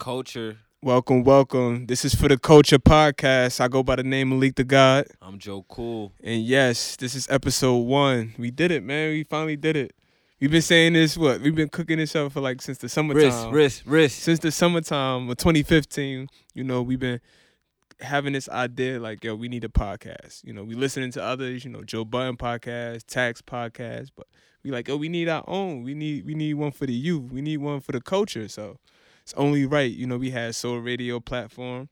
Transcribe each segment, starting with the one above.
culture. Welcome, welcome. This is for the Culture Podcast. I go by the name Malik the God. I'm Joe Cool. And yes, this is episode one. We did it, man. We finally did it. We've been saying this, what? We've been cooking this up for like since the summertime. Wrist, wrist, wrist. Since the summertime of 2015, you know, we've been having this idea like, yo, we need a podcast. You know, we listening to others, you know, Joe Budden podcast, Tax podcast, but we like, oh, we need our own. We need we need one for the youth. We need one for the culture. So it's only right. You know, we had Soul Radio platform.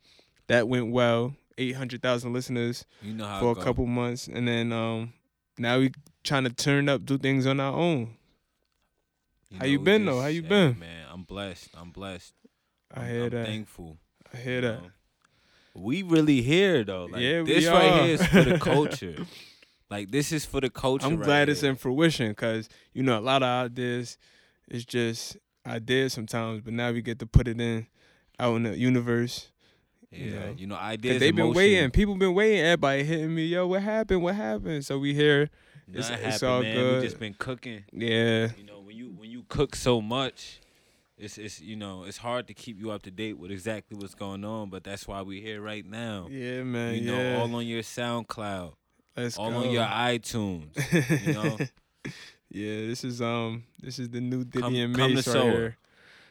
That went well. Eight hundred thousand listeners You know for a go. couple months. And then um now we trying to turn up, do things on our own. how you we been, though? How you hey, been? Man, I'm blessed. I'm blessed. I hear I'm that. thankful. I hear that. know. We really here though. Like, Yeah, we this right are. here is for the culture. like this is for the culture. I'm right glad it's in fruition because you know a lot of ideas it's just ideas sometimes, but now we get to put it in out in the universe. Yeah, you know. you know, ideas. they've been waiting. People been waiting. Everybody hitting me, yo, what happened? What happened? So we here. It's- Nothing it's happened, all man. good. We just been cooking. Yeah. You know, when you when you cook so much, it's it's you know it's hard to keep you up to date with exactly what's going on. But that's why we here right now. Yeah, man. you know, yeah. all on your SoundCloud, Let's all go. on your iTunes. you know? yeah, this is um this is the new Diddy Come- and Mase right Soar. here.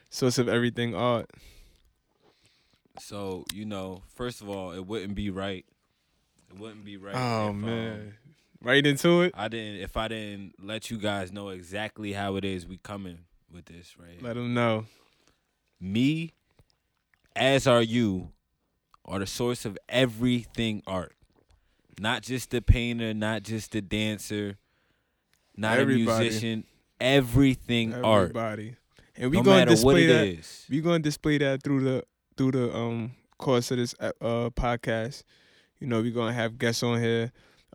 Source of everything art. So you know, first of all, it wouldn't be right. It wouldn't be right. oh if, um, man. right into it. I didn't. If I didn't let you guys know exactly how it is, we coming with this right. Let them know. me, as are you, are the source of everything art. Not just the painter, not just the dancer, not Everybody. a musician. Everything art. Everybody. And we no gonna display that. is. we gonna display that through the through the um course of this uh uh, podcast. You know, we're gonna have guests on here,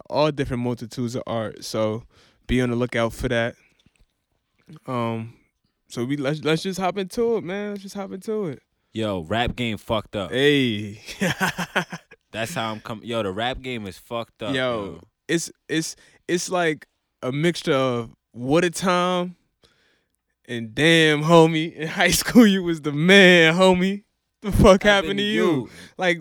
all different multitudes of art. So be on the lookout for that. Um, so we let's let's just hop into it, man. Let's just hop into it. Yo, rap game fucked up. Hey, That's how I'm coming. Yo, the rap game is fucked up. yo, Yo, it's it's it's like a mixture of what a time and damn homie. In high school, you was the man, homie. The fuck happened to you? Like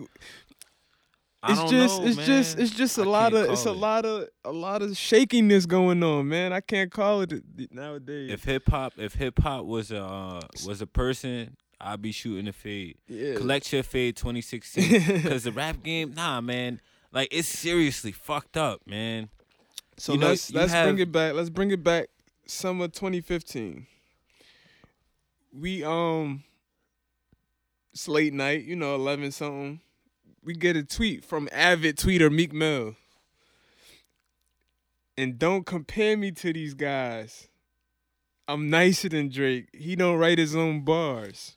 it's just know, it's just it's just a I lot of it's a lot of a lot of shakiness going on, man. I can't call it it nowadays. If hip hop, if hip hop was a uh, was a person, I'd be shooting a fade. yeah. Collect your fade 2016. Cause the rap game, nah, man. Like it's seriously fucked up, man. So you know, let's you let's have- bring it back. Let's bring it back. Summer 2015. We um it's late night, you know, 11 something. We get a tweet from avid tweeter Meek Mill. And don't compare me to these guys. I'm nicer than Drake. He don't write his own bars.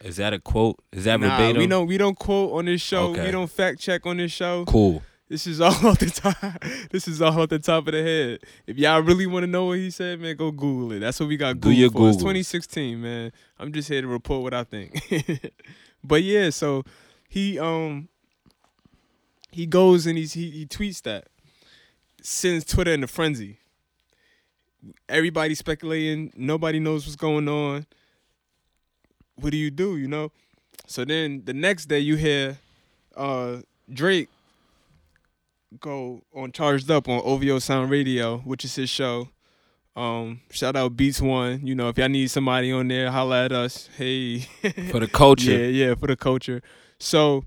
Is that a quote? Is that Nah, verbatim? we don't we don't quote on this show. Okay. We don't fact check on this show. Cool. This is all off the top. This is all off the top of the head. If y'all really want to know what he said, man, go Google it. That's what we got Do Google your for. It's 2016, man. I'm just here to report what I think. but yeah, so he um he goes and he's, he he tweets that sends Twitter in a frenzy. Everybody speculating. Nobody knows what's going on. What do you do? You know. So then the next day you hear uh Drake go on Charged Up on OVO Sound Radio, which is his show. Um, shout out Beats One. You know, if y'all need somebody on there, holla at us. Hey. For the culture. Yeah, yeah, for the culture. So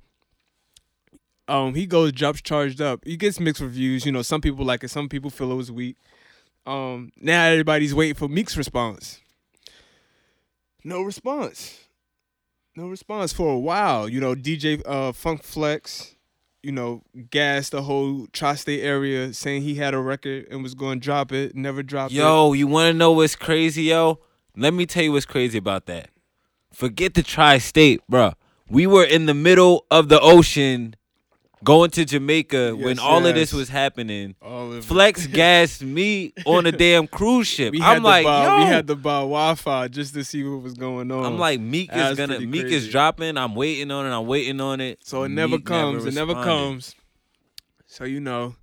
um he goes drops charged up. He gets mixed reviews. You know, some people like it, some people feel it was weak. Um now everybody's waiting for Meek's response. No response. No response for a while. You know, DJ uh Funk Flex, you know, gassed the whole tri-state area saying he had a record and was going to drop it, never dropped it. Yo, you want to know what's crazy, yo? Let me tell you what's crazy about that. Forget the tri-state, bro. We were in the middle of the ocean going to Jamaica when Yes, all of this was happening. All of it. Flex gassed me on a damn cruise ship. We had I'm like, buy, yo. we had to buy Wi-Fi just to see what was going on. I'm like, Meek is That's gonna Meek is dropping. I'm waiting on it. I'm waiting on it. so it never Meek comes. it never comes. So you know,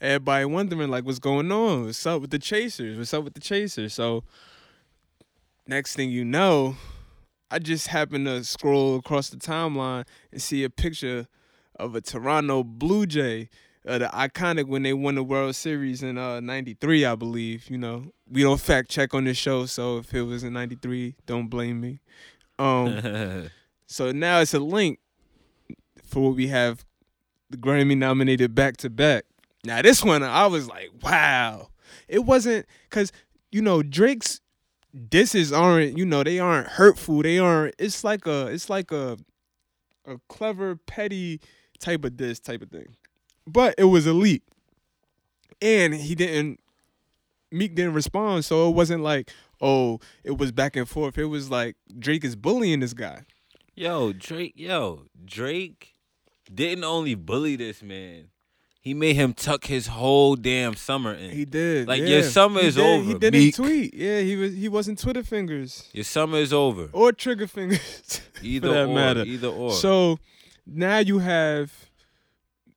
everybody wondering like, what's going on? What's up with the chasers? What's up with the chasers? So next thing you know, I just happened to scroll across the timeline and see a picture of a Toronto Blue Jay, uh, the iconic when they won the World Series in uh, '93, I believe. You know, we don't fact check on this show, so if it was in '93, don't blame me. Um, so now it's a link for what we have the Grammy nominated back to back. Now this one, I was like, wow. It wasn't because you know Drake's disses aren't you know they aren't hurtful. They aren't. It's like a it's like a a clever petty type of this type of thing. But it was elite, and he didn't. Meek didn't respond, so it wasn't like oh it was back and forth. It was like Drake is bullying this guy. Yo, Drake, yo, Drake didn't only bully this man. He made him tuck his whole damn summer in. He did. Like, yeah. your summer He is did- over, He didn't Meek. tweet. Yeah, he was. He wasn't Twitter fingers Your summer is over. or trigger fingers. Either that or. matter. Either or. So now you have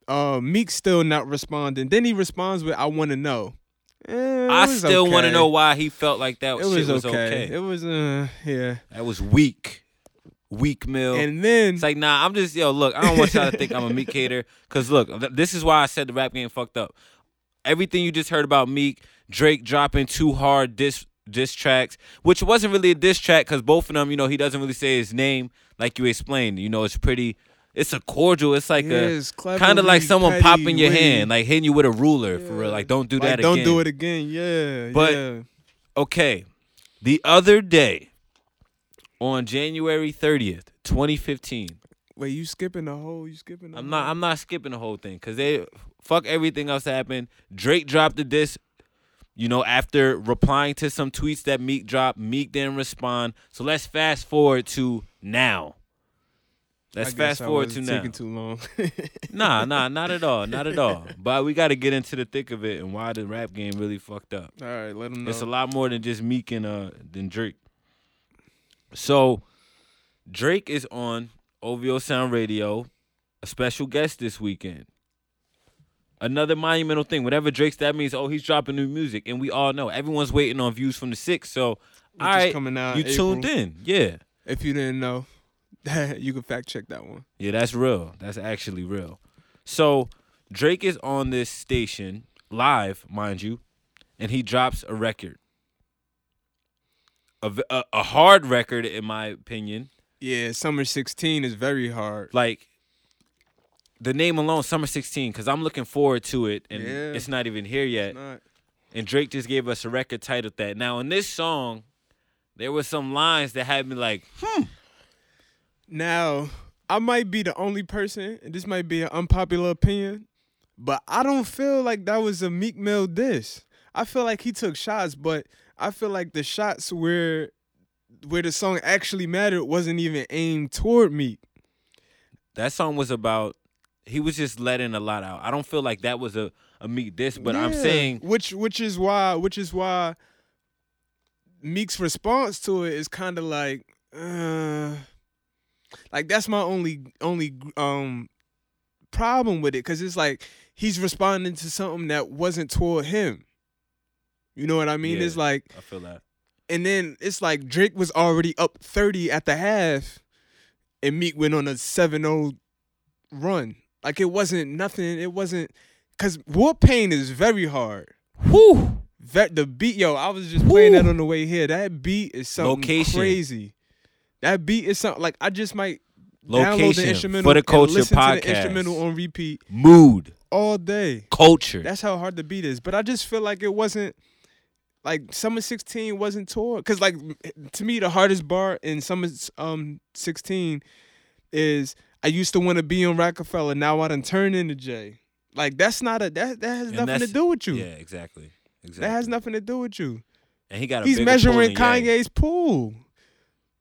uh, Meek still not responding. Then he responds with, "I want to know." Eh, I still want to know why he felt like that It was, was okay. okay. It was uh yeah. That was weak. Weak mill. And then It's like, nah, I'm just, yo, look, I don't want y'all to think I'm a Meek hater. Because, look, th- this is why I said the rap game fucked up. Everything you just heard about Meek, Drake dropping two hard diss, diss tracks, which wasn't really a diss track because both of them, you know, he doesn't really say his name like you explained. You know, it's pretty, it's a cordial. It's like a, Yes, kind of like someone petty, popping your hand, like hitting you with a ruler for real. Like, don't do Like, that don't again. do it again. Yeah. But- yeah. Okay. The other day, on January 30th, 2015, wait, you skipping the whole? You skipping? The I'm whole? not. I'm not skipping the whole thing because they fuck everything else that happened. Drake dropped the disc You know, after replying to some tweets that Meek dropped, Meek didn't respond. So let's fast forward to now. Let's fast forward to now. Taking too long. Nah, nah, not at all, not at all. But we got to get into the thick of it and why the rap game really fucked up. All right, let them know. It's a lot more than just Meek and uh than Drake. So Drake is on OVO Sound Radio, a special guest this weekend. Another monumental thing. Whatever Drake's that means, oh, he's dropping new music. And we all know everyone's waiting on views from the six. So Which all right, coming out. you in tuned in. Yeah. If you didn't know, you can fact check that one. Yeah, that's real. That's actually real. So Drake is on this station live, mind you, and he drops a record. a a hard record, in my opinion. Yeah, summer sixteen is very hard. Like the name alone, Summer 16, because I'm looking forward to it, and Yeah. it's not even here yet. And Drake just gave us a record titled that. Now, in this song, there were some lines that had me like, hmm. Now, I might be the only person, and this might be an unpopular opinion, but I don't feel like that was a Meek Mill diss. I feel like he took shots, but I feel like the shots where where the song actually mattered wasn't even aimed toward Meek. That song was about, he was just letting a lot out. I don't feel like that was a, a Meek diss, but I'm saying which which is why which is why Meek's response to it is kind of like uh like that's my only only um problem with it cuz it's like he's responding to something that wasn't toward him. You know what I mean? Yeah. It's like I feel that. and then it's like Drake was already up 30 at the half and Meek went on a 7-0 run. Like it wasn't nothing. It wasn't cuz War Pain is very hard. Whew. That the beat, yo, I was just playing that on the way here. That beat is something Location. crazy. That beat is something like I just might download Location the instrumental for the culture listen to the podcast. instrumental on repeat Mood, all day. culture. That's how hard the beat is. But I just feel like it wasn't like Summer 16 wasn't toward cuz like to me the hardest bar in Summer um 16 is I used to want to be on Rockefeller, now I done turned into Jay. Like that's not a that that has And nothing to that's- do with you. yeah, exactly. Exactly. That has nothing to do with you. And he got a He's bigger measuring than Ye. Kanye's pool.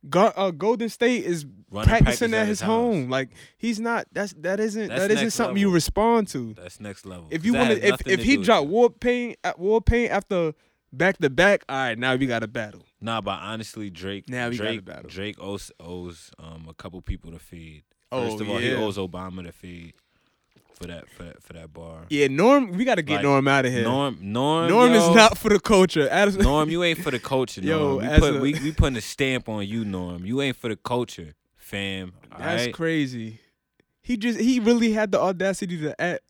Gar- uh, Golden State is Running practicing practice at his house. home. Like he's not. That's that isn't That's that isn't something you respond to. That's next level. If you want has to, if if he dropped. War Pain at War Pain after back to back, all right, now we got a battle. Nah, but honestly, Drake, Now we got a Drake, battle. Drake owes owes um a couple people to feed. Oh, First of all, he owes Obama to feed. For that for that, for that bar. Yeah, Norm, we got to get Like, Norm out of here. Norm, Norm, Norm yo, is not for the culture. Norm, you ain't for the culture. Yo, Norm. we, put, a- we we putting a stamp on you, Norm. You ain't for the culture, fam. That's alright? crazy. He just he really had the audacity to at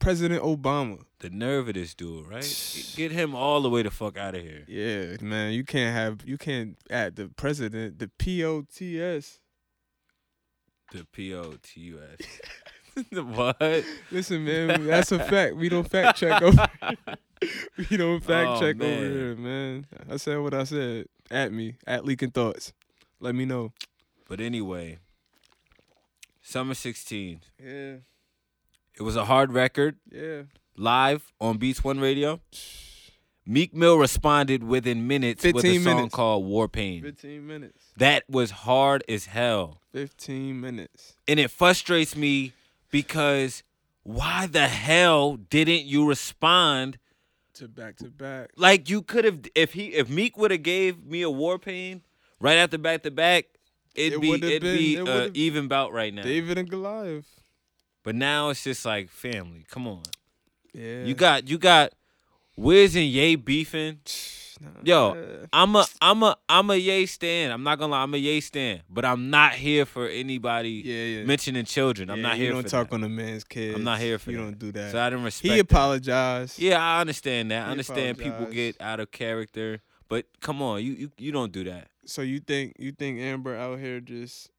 President Obama. The nerve of this dude, right? Get him all the way the fuck out of here. Yeah, man, you can't have you can't at the president the POTUS. The P O T U S. What? Listen, man, that's a fact. We don't fact check over. we don't fact Oh, check over here, man. I said what I said. At me, at Leek the God. Let me know. But anyway, Summer 16. Yeah, It was a hard record. yeah. Live on Beats One Radio. Meek Mill responded within minutes with a song minutes. called War Pain. Fifteen minutes. That was hard as hell. Fifteen minutes. And it frustrates me because why the hell didn't you respond To back to back. like you could have if he if Meek would have gave me a war pain right after back to back it'd It be it'd been- be it uh, even bout right now. David and Goliath. But now it's just like family. Come on. Yeah. You got you got Wiz and Ye beefing. Yo, uh, I'm a I'm a I'm a Ye stan. I'm not gonna lie, I'm a Ye stan. But I'm not here for anybody yeah, yeah. mentioning children. I'm Yeah, not you here don't for talk that. on a man's kids. I'm not here for You that. don't do that. So I didn't respect he that. apologized. Yeah, I understand that. I He understand people get out of character. But come on, you you, you don't do that. So you think you think Amber out here just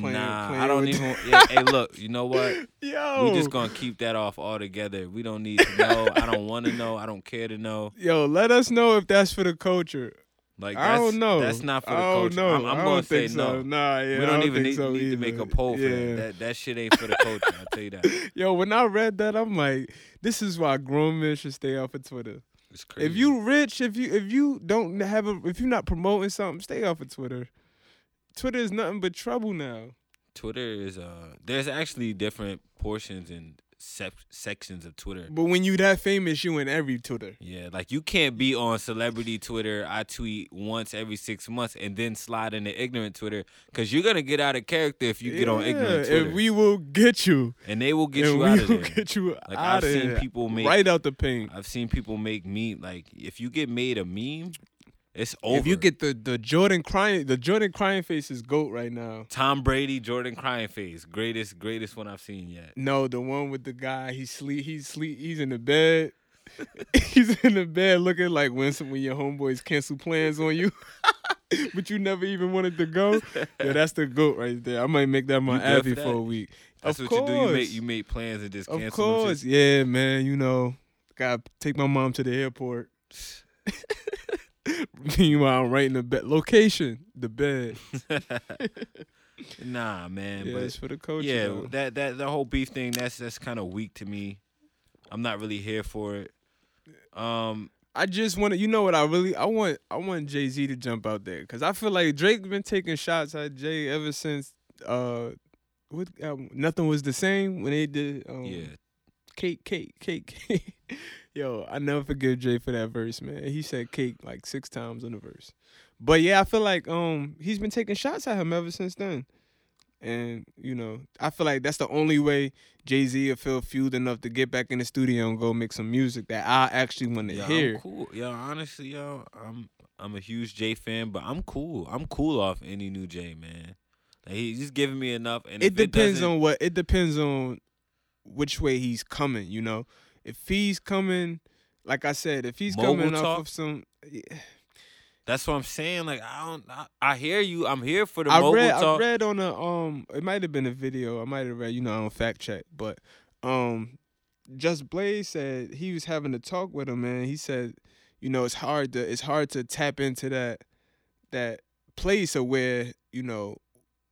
Playing- nah, playing I don't even. Yeah, hey, look, you know what? Yo We just gonna keep that off altogether. We don't need to know. I don't want to know. I don't care to know. Yo, let us know if that's for the culture. Like I don't know. That's not for the I culture. know. I'm, I'm I gonna don't say think no. so. Nah, yeah. we don't, don't even need, so need to make a poll for yeah. that. That that shit ain't for the culture. I'll tell you that. Yo, when I read that, I'm like, this is why grown men should stay off of Twitter. It's crazy. If you rich, if you if you don't have a if you're not promoting something, stay off of Twitter. Twitter is nothing but trouble now. Twitter is uh, there's actually different portions and sec- sections of Twitter. But when you that famous, you in every Twitter. Yeah, like you can't be on celebrity Twitter. I tweet once every six months and then slide into ignorant Twitter because you're gonna get out of character if you get on ignorant Yeah, Twitter, And we will get you. and they will get and you we out of will there. get you Like out I've of seen there. people make, right out the paint. I've seen people make meme. Like if you get made a meme, it's over. If you get the the Jordan crying, the Jordan crying face is goat right now. Tom Brady, Jordan crying face, greatest greatest one I've seen yet. No, the one with the guy. He sleep. He's sleep. He's in the bed. he's in the bed looking like when some when your homeboys cancel plans on you, but you never even wanted to go. Yeah, that's the goat right there. I might make that my Abby for for, a week. That's of what course. you do. You make you make plans and just Of cancel. them course, yeah, man. You know, gotta take my mom to the airport. Meanwhile, I'm right in the bed. Location, the bed. nah, man. yeah, but it's for the coach. yeah, though. that that the whole beef thing that's that's kind of weak to me. I'm not really here for it. Um, I just want to. You know what? I really. I want. I want Jay Z to jump out there because I feel like Drake been taking shots at Jay ever since. Uh, what? Um, Nothing was the same when they did. Um, yeah, Cake, cake, cake. cake. Yo, I never forgive Jay for that verse, man. He said cake like six times in the verse. But yeah, I feel like um he's been taking shots at him ever since then. And, you know, I feel like that's the only way Jay Z will feel fueled enough to get back in the studio and go make some music that I actually want to yeah, hear. I'm cool. Yo, honestly, yo, I'm I'm a huge Jay fan, but I'm cool. I'm cool off any new Jay, man. Like he's just giving me enough, and it depends doesn't- on what it depends on which way he's coming, you know. If he's coming like I said, if he's Mogul coming talk? off of some That's what I'm saying. Like I don't, I, I hear you. I'm here for the I read talk. I read on a um it might have been a video. I might have read, you know, I don't fact check, but um Just Blaze said he was having a talk with him and he said, you know, it's hard to it's hard to tap into that that place of where, you know,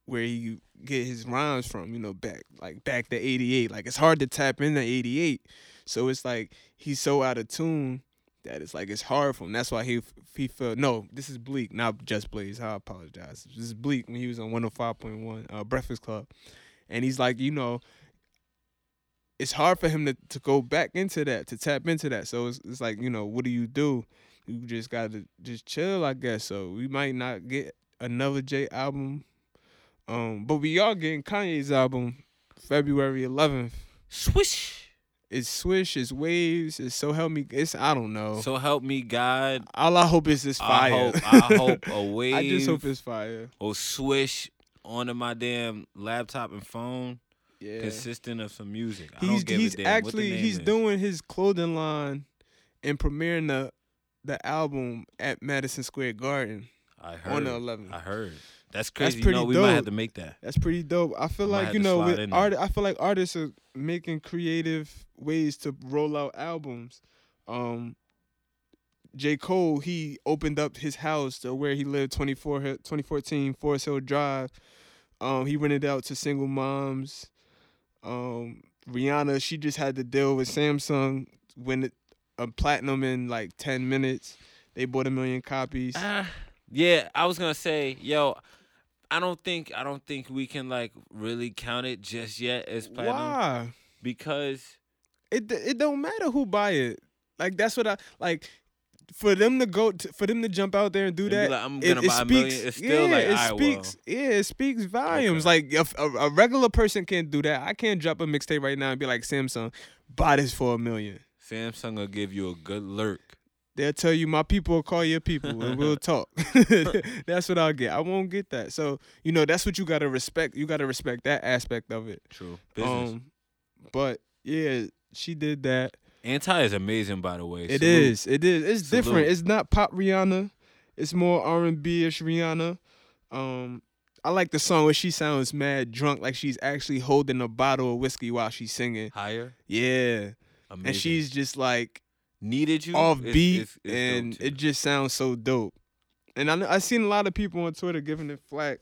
where he get his rhymes from, you know, back like back to 88. Like it's hard to tap into 88. So it's like he's so out of tune that it's like it's hard for him. That's why he he felt no. This is Bleek, not Just Blaze. I apologize. This is Bleek when he was on 105.1 uh, Breakfast Club, and he's like, you know, it's hard for him to to go back into that to tap into that. So it's it's like you know, what do you do? You just got to just chill, I guess. So we might not get another Jay album, um, but we are getting Kanye's album February 11th. Swish. It's Swish, it's Waves, it's So Help Me. It's I don't know. So help me God. All I hope is this I fire. hope, I hope a wave I just hope it's fire. or swish onto my damn laptop and phone Yeah. consistent of some music. I He's don't give he's a damn what the actually name he's is. doing his clothing line and premiering the the album at Madison Square Garden I heard. on the 11th. I heard. That's crazy. pretty you know, we might have dope. to make that. That's pretty dope. I feel I like you know with art, I feel like artists are making creative ways to roll out albums. Um, J Cole he opened up his house to where he lived 24, 2014 Forest Hill Drive. Um, he rented out to single moms. Um, Rihanna she just had to deal with Samsung when it, a platinum in like ten minutes. They bought a million copies. Ah, yeah, I was gonna say, yo, I don't think I don't think we can like really count it just yet as platinum Why? because it it don't matter who buy it. Like that's what I like. For them to go, to, for them to jump out there and do And that, like, I'm gonna it buy a speaks. million, it's still yeah, like, it speaks. Yeah, it speaks volumes. Okay. Like if a, a regular person can't do that, I can't drop a mixtape right now and be like Samsung, buy this for a million. Samsung will give you a good lurk. They'll tell you my people will call your people and we'll talk. that's what I'll get. I won't get that. So you know that's what you gotta respect. You gotta respect that aspect of it. True. Business. Um, but yeah, she did that. Anti is amazing, by the way. It Salute. is. It is. It's Salute. different. It's not pop Rihanna. It's more R and B ish Rihanna. Um, I like the song where she sounds mad drunk, like she's actually holding a bottle of whiskey while she's singing. higher. Yeah, Amazing. and she's just like needed you off beat, it's- it's dope, and it just sounds so dope. And I I seen a lot of people on Twitter giving it flack,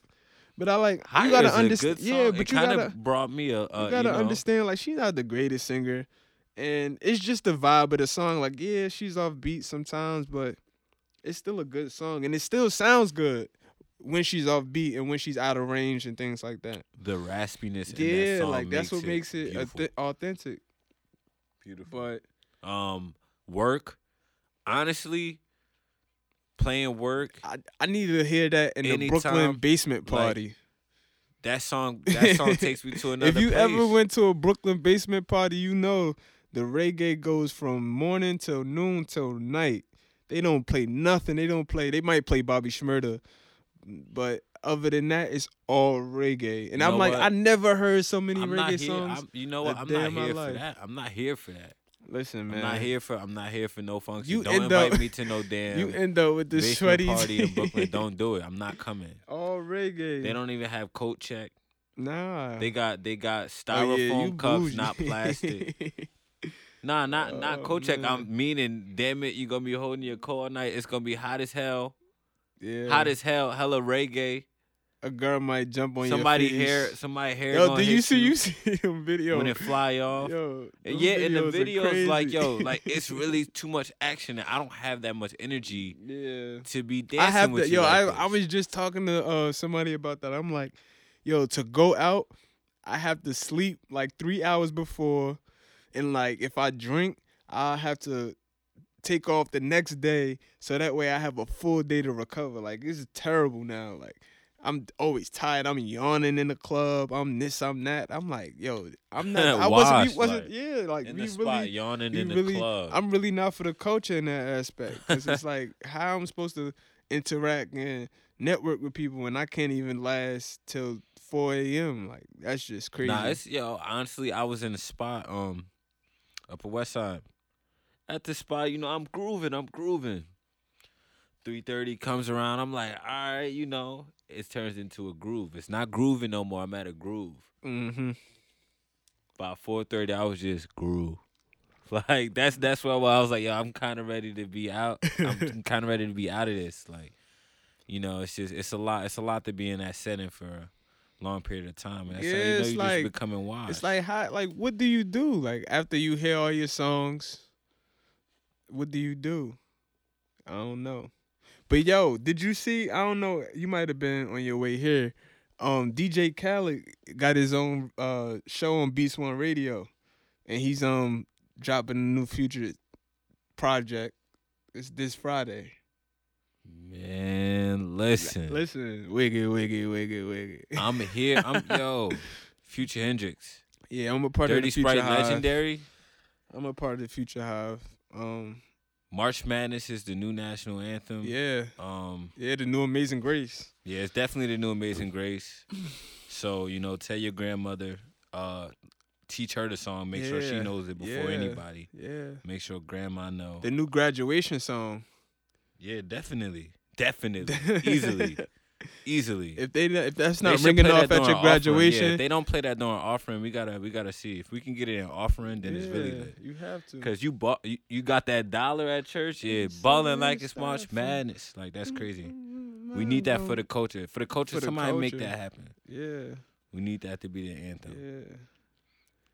but I like Higher you gotta understand. Yeah, it but you kind gotta brought me a. a you gotta know, understand like she's not the greatest singer and it's just the vibe of the song like yeah she's off beat sometimes but it's still a good song and it still sounds good when she's off beat and when she's out of range and things like that the raspiness. in that yeah song like that's what makes it beautiful. auth- authentic beautiful. but Um, work. Honestly, playing work. I, I need to hear that in the Brooklyn basement like, party. That song. That song takes me to another. if you place. ever went to a Brooklyn basement party, you know the reggae goes from morning till noon till night. They don't play nothing. They don't play. They might play Bobby Shmurda, but other than that, it's all reggae. And You I'm like, what? I never heard so many I'm reggae not here. songs. I'm, you know what? I'm not here for that. I'm not here for that. Listen, man, I'm not here for. I'm not here for no function. You don't invite up- me to no damn You end up with this sweaty party in Brooklyn. Don't do it. I'm not coming. all reggae. They don't even have coat check. Nah. They got they got Oh, styrofoam yeah, cups, bougie. not plastic. Nah, not not Oh, coat check. man. I'm meaning, damn it, you gonna be holding your coat all night. It's gonna be hot as hell. yeah. Hot as hell. Hella reggae. A girl might jump on Somebody your face. hair. Somebody hair. Yo, do you see you see him video? when it fly off? Yo, yeah, in the videos like yo, like it's really too much action. And I don't have that much energy yeah. to be dancing I have with to, yo. like I this. I was just talking to uh somebody about that. I'm like, yo, to go out, I have to sleep like three hours before, and like if I drink, I have to take off the next day so that way I have a full day to recover. Like this is terrible now. Like I'm always tired. I'm yawning in the club. I'm this. I'm that. I'm like, yo, I'm not. I wasn't. We wasn't. like, yeah, like in we the spot, really. yawning in the club. I'm really not for the culture in that aspect because it's like how I'm supposed to interact and network with people and I can't even last till 4 a.m. Like that's just crazy. Nah, it's yo. Honestly, I was in a spot um up upper West Side. At the spot, you know, I'm grooving. I'm grooving. Three thirty comes around. I'm like, all right, you know, it turns into a groove. It's not grooving no more. I'm at a groove. mm-hmm. By four thirty, I was just groove. Like that's that's where I was like, yo, I'm kind of ready to be out. I'm kind of ready to be out of this. Like, you know, it's just it's a lot. It's a lot to be in that setting for a long period of time. And that's how Yeah, you know it's you're like- just becoming wise. It's like how like what do you do like after you hear all your songs? What do you do? I don't know. But yo, did you see? I don't know. You might have been on your way here. Um, DJ Khaled got his own uh show on Beats One Radio, and he's um dropping a new Future project. It's this Friday. Man, listen. Listen, wiggy, wiggy, wiggy, wiggy. I'm here. I'm yo, Future Hendrix. Yeah, I'm a part Dirty of the Future Sprite Hive. legendary. I'm a part of the Future Hive. Um, March Madness is the new national anthem. yeah, Um, yeah, the new Amazing Grace. yeah, it's definitely the new Amazing Grace. So you know, tell your grandmother, uh, teach her the song. Make sure she knows it before yeah. anybody. Yeah, Make sure grandma know. the new graduation song. Yeah, definitely, definitely, easily, easily. If they if that's not should ringing off at your. Yeah, graduation, if they don't play that during offering, we gotta we gotta see if we can get it in offering. Then it's really yeah, lit. You have to. Cause you bought you, you got that dollar at church, yeah, balling like it's March Madness, like that's crazy. We need that for the culture, for the culture. For the somebody make that happen. Yeah, We need that to be the anthem. yeah.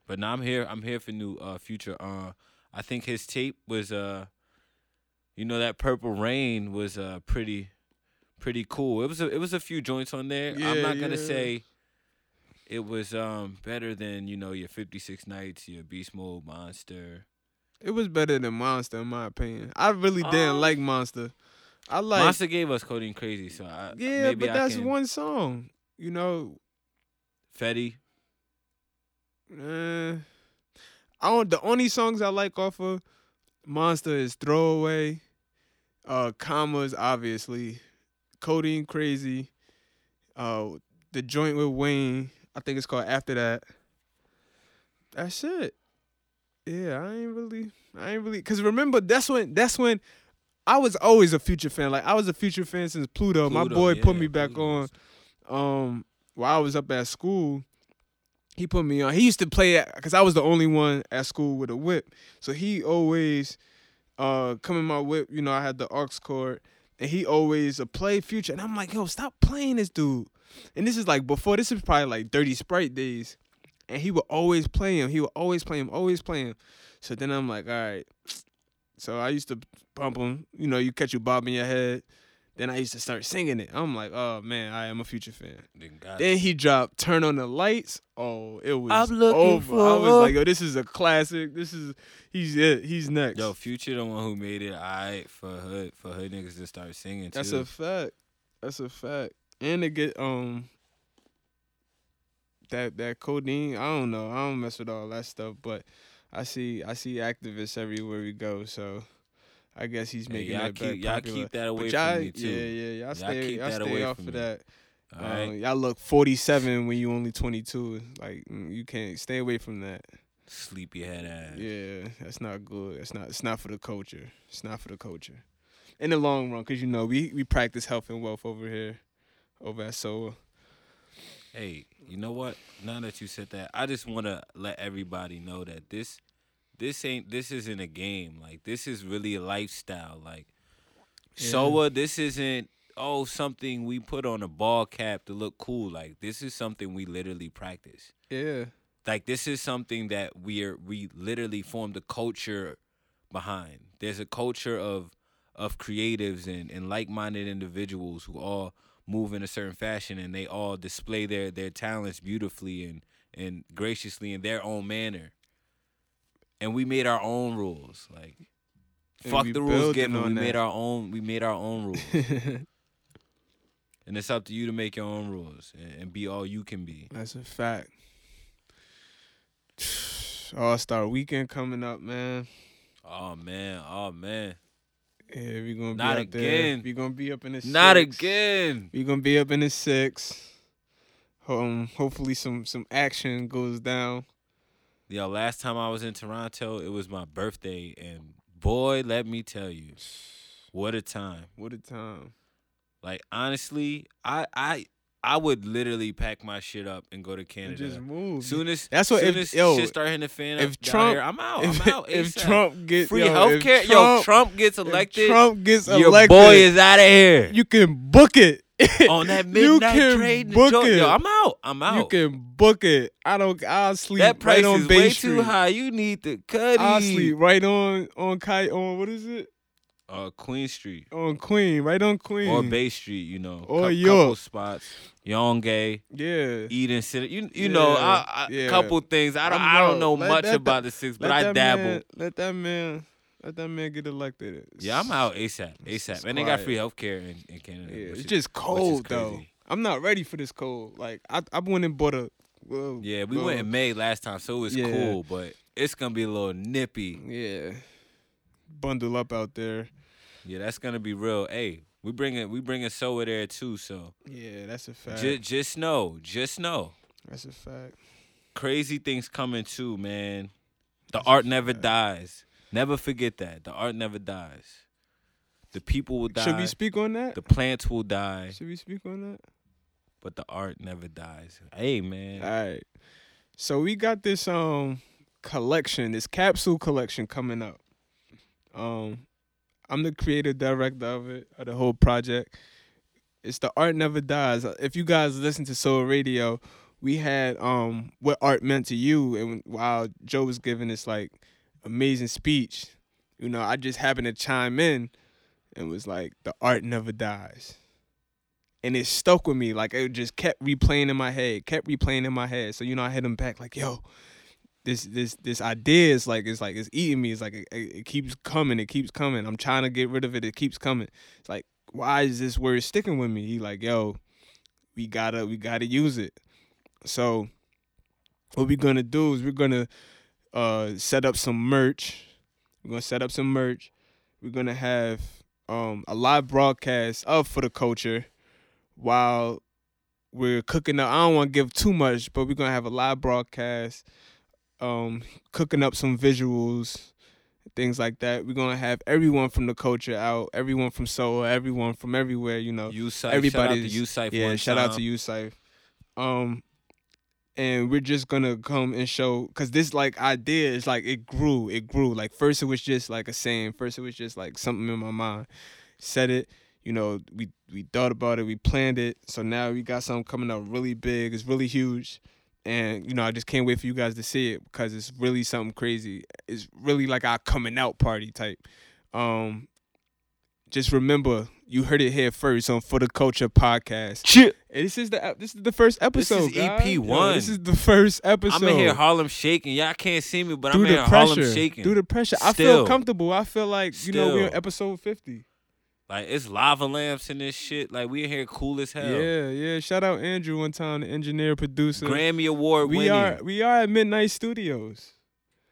But now I'm here. I'm here for new uh future. Uh, I think his tape was uh, you know that Purple Reign was uh pretty, pretty cool. It was a it was a few joints on there. I'm Yeah, not gonna yeah. say it was um better than you know your 56 Nights, your Beast Mode Monster. It was better than Monster, in my opinion. I really didn't Um, like Monster. I like Monster gave us Codeine Crazy, so I yeah, but I that's can- one song. You know, Fetty. Uh, I don't. The only songs I like off of Monster is Throwaway, uh, Commas, obviously, Codeine Crazy, uh, the joint with Wayne. I think it's called After That. That's it. Yeah, I ain't really, I ain't really, cause remember that's when that's when I was always a Future fan. Like I was a Future fan since Pluto. My Pluto, boy put me back on um while I was up at school, he put me on. He used to play because I was the only one at school with a whip. So he always uh come in my whip. You know, I had the aux cord, and he always uh, play Future. And I'm like, yo, stop playing this dude. And this is like before. This is probably like Dirty Sprite days. And he would always play him. He would always play him. Always play him. So then I'm like, all right. So I used to pump him. You know, you catch you bobbing your head. Then I used to start singing it. I'm like, oh man, I am a Future fan. Then Then he dropped "Turn on the Lights." Oh, it was I'm looking over. I was like, "Yo, this is a classic. This is he's it. He's next." Yo, Future the one who made it alright for hood for hood niggas to start singing That's too. a fact. That's a fact. And to get um that that codeine, I don't know. I don't mess with all that stuff, but I see I see Actavis everywhere we go. So I guess he's making y'all that keep y'all keep that away y'all, from me too. yeah, yeah, y'all stay, y'all stay away off from of me. that. All right, y'all look 47 when you only 22. Like mm, you can't stay away from that. sleepyhead ass. Yeah, that's not good. That's not. It's not for the culture. It's not for the culture. In the long run, cause you know we we practice health and wealth over here, over at SOA. Hey, you know what? Now that you said that, I just want to let everybody know that this, this ain't, this isn't a game. Like this is really a lifestyle. Like, Yeah. SOA, this isn't oh something we put on a ball cap to look cool. Like this is something we literally practice. Yeah, Like this is something that we're we literally formed a culture behind. There's a culture of of creatives and, and like minded individuals who all move in a certain fashion and they all display their, their talents beautifully and, and graciously in their own manner. And we made our own rules. Like And fuck the rules given. We on made our own we made our own rules. and it's up to you to make your own rules and, and be all you can be. that's a fact. All Star Weekend coming up, man. Oh man, oh man. Yeah, we gonna be Not up again. there. We gonna be up in the Not six. again. We gonna be up in the six. Um, hopefully some some action goes down. Yo, last time I was in Toronto, it was my birthday, and boy, let me tell you, what a time! What a time. Like honestly, I I I would literally pack my shit up and go to And Canada. just move. soon as That's what- soon if- as yo, shit start hitting the fan. if Trump- here, I'm out. I'm out. if. Trump gets free yo, if healthcare, yo, Trump, gets elected. Trump gets elected. Your elected. boy is out of here You can book it on that You midnight can trade. book Yo, it. I'm out. I'm out. You can book it. I don't. I'll sleep that price right on is Bay way Street. too high. You need to cut. I'll sleep right on on Kai on what is it Uh, Queen Street. on Queen right on Queen or Bay Street, you know, Or cou- York. couple spots, Yonge, Yeah. Eaton Centre, you you know, Yeah, I, I, yeah. couple things. I don't I'm I don't know much that- about the six, but I dabble. Man, let that man. Let that man get elected. yeah, I'm out ASAP, ASAP, and they got free healthcare in, in Canada. Yeah, it's is- just cold though. I'm not ready for this cold. Like I, I went and bought a little, Yeah, we went in May last time, so it was Yeah. cool, but it's gonna be a little nippy. Yeah, bundle up out there. Yeah, that's gonna be real. Hey, we bringing we bringing Soa there too, so Yeah, that's a fact. just just know, just know, that's a fact. crazy things coming too, man. The That's art never dies. Never forget that. The art never dies. The people will die. Should we speak on that? the plants will die, Should we speak on that? but the art never dies. Hey, man. All right. So we got this um collection, this capsule collection coming up. Um I'm the creative director of it, of the whole project. It's the art never dies. If you guys listen to Soul Radio, we had um what art meant to you and while Joe was giving this like amazing speech, you know, I just happened to chime in and was like the art never dies and it stuck with me. Like it just kept replaying in my head, kept replaying in my head. So you know, I hit him back like, "Yo, this this this idea is like it's like it's eating me. It's like it, it keeps coming, it keeps coming. I'm trying to get rid of it. It keeps coming. It's like, why is this word sticking with me? He like, yo, we gotta we gotta use it. So what we're gonna do is we're gonna uh set up some merch. We're gonna set up some merch. We're gonna have um a live broadcast of for the culture while we're cooking up. I don't want to give too much, but we're gonna have a live broadcast, um, cooking up some visuals, things like that. We're gonna have everyone from the culture out, everyone from Soa, everyone from everywhere. You know, You shout out to Cypher yeah. Shout out to you, Saif. Um, and we're just gonna come and show because this like idea is like it grew, it grew. Like first it was just like a saying. First it was just like something in my mind. Said it. You know, we we thought about it, we planned it. So now we got something coming up really big. It's really huge. And you know, I just can't wait for you guys to see it because it's really something crazy. It's really like our coming out party type. Um, just remember, you heard it here first on For the Culture podcast. And this is the this is the first episode. is. EP one. this is the first episode. I'm in here Harlem shaking. Y'all can't see me, but through I'm in here Harlem shaking. Through the pressure, I feel comfortable. I feel like you know we're on episode fifty. like it's lava lamps and this shit. Like we in here cool as hell. Yeah, yeah. Shout out Andrew one time, the engineer producer. Grammy Award we winning. are we are at Midnight Studios.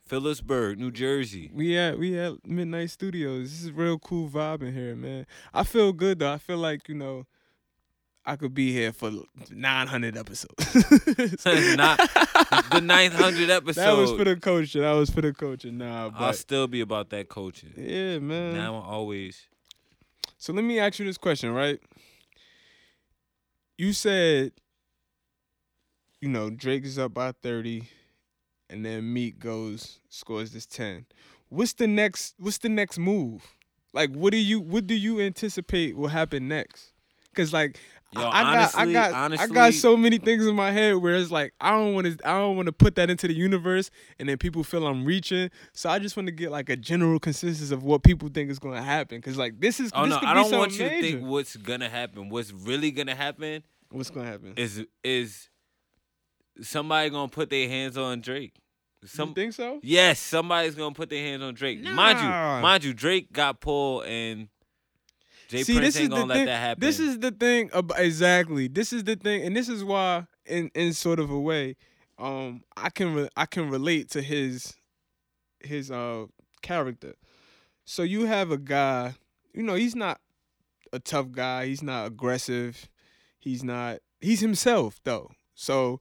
Phillipsburg, New Jersey. We at we at Midnight Studios. This is real cool vibe in here, man. I feel good though. I feel like you know. I could be here for 900 episodes. Not the 900 episode. That was for the culture. That was for the culture. Nah, I'll still be about that coaching. yeah, man. Now and always. So let me ask you this question, right? You said, you know, Drake is up by 30, and then Meek goes scores this 10. What's the next what's the next move? Like what do you what do you anticipate will happen next? Cause like Yo, I, I got I got honestly, I got so many things in my head where it's like I don't want to I don't want to put that into the universe and then people feel I'm reaching. So I just want to get like a general consensus of what people think is going to happen cuz like this is Oh this no, I don't want you to think what's gonna happen. What's really gonna happen What's going to happen? is is somebody gonna put their hands on Drake. you Some think so? yes, somebody's gonna put their hands on Drake. Mind you, mind you, Drake got pulled and Jay See, Prince this ain't is gonna the let thing. that happen. This is the thing about exactly. This is the thing, and this is why, in in sort of a way, um, I can re- I can relate to his his uh character. So you have a guy, you know, he's not a tough guy. He's not aggressive. He's not. He's himself though. So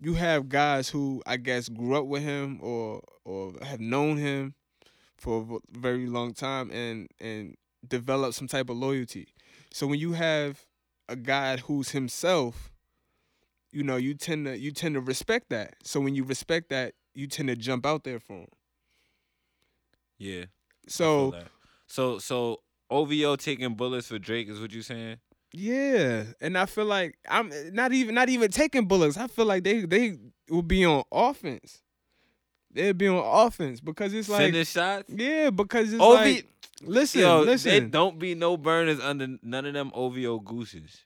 you have guys who I guess grew up with him or or have known him for a very long time and and develop some type of loyalty. So when you have a guy who's himself, you know, you tend to you tend to respect that. So when you respect that, you tend to jump out there for him. yeah. So so so OVO taking bullets for Drake is what you saying? Yeah, and I feel like I'm eh, not even not even taking bullets. I feel like they they will be on offense. They'll be on offense because it's like Sending shots. yeah, because it's OV like listen, Yo, listen. don't be no burners under none of them OVO gooses.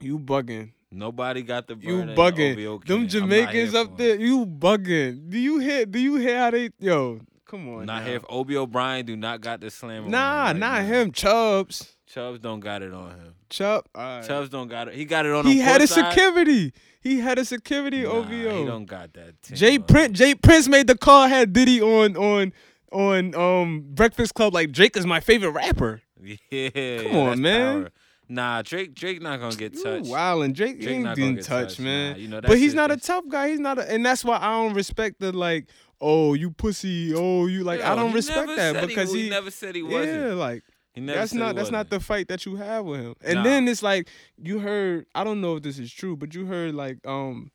you bugging. Nobody got the You burner. in the bugging. Them can. I'm not Jamaicans up there, you bugging. Do you hear? Do you hear how they yo? Come on. Not now. here. If OB O'Brien do not got the slam. Nah, not him. Chubbs. Chubbs don't got it on him. Chubb. right. Chubbs don't got it. He got it on. Him. He had a courtside. security. He had a security Nah, OVO. He don't got that. team, Jay. Prince. J Prince made the call. Had Diddy on on on um Breakfast Club. Like Drake is my favorite rapper. Yeah. Come on, man. power. Nah, Drake. Drake not gonna get touched. Wow, and Drake, Drake ain't getting get touched, touched, man. nah. You know, that but he's shit not a tough guy. He's not, a, and that's why I don't respect the like. Oh, you pussy. Oh, you like. I don't respect that because he, he. never said he wasn't. yeah, like that's not that's not the fight that you have with him. And Nah. then it's like you heard. I don't know if this is true, but you heard like um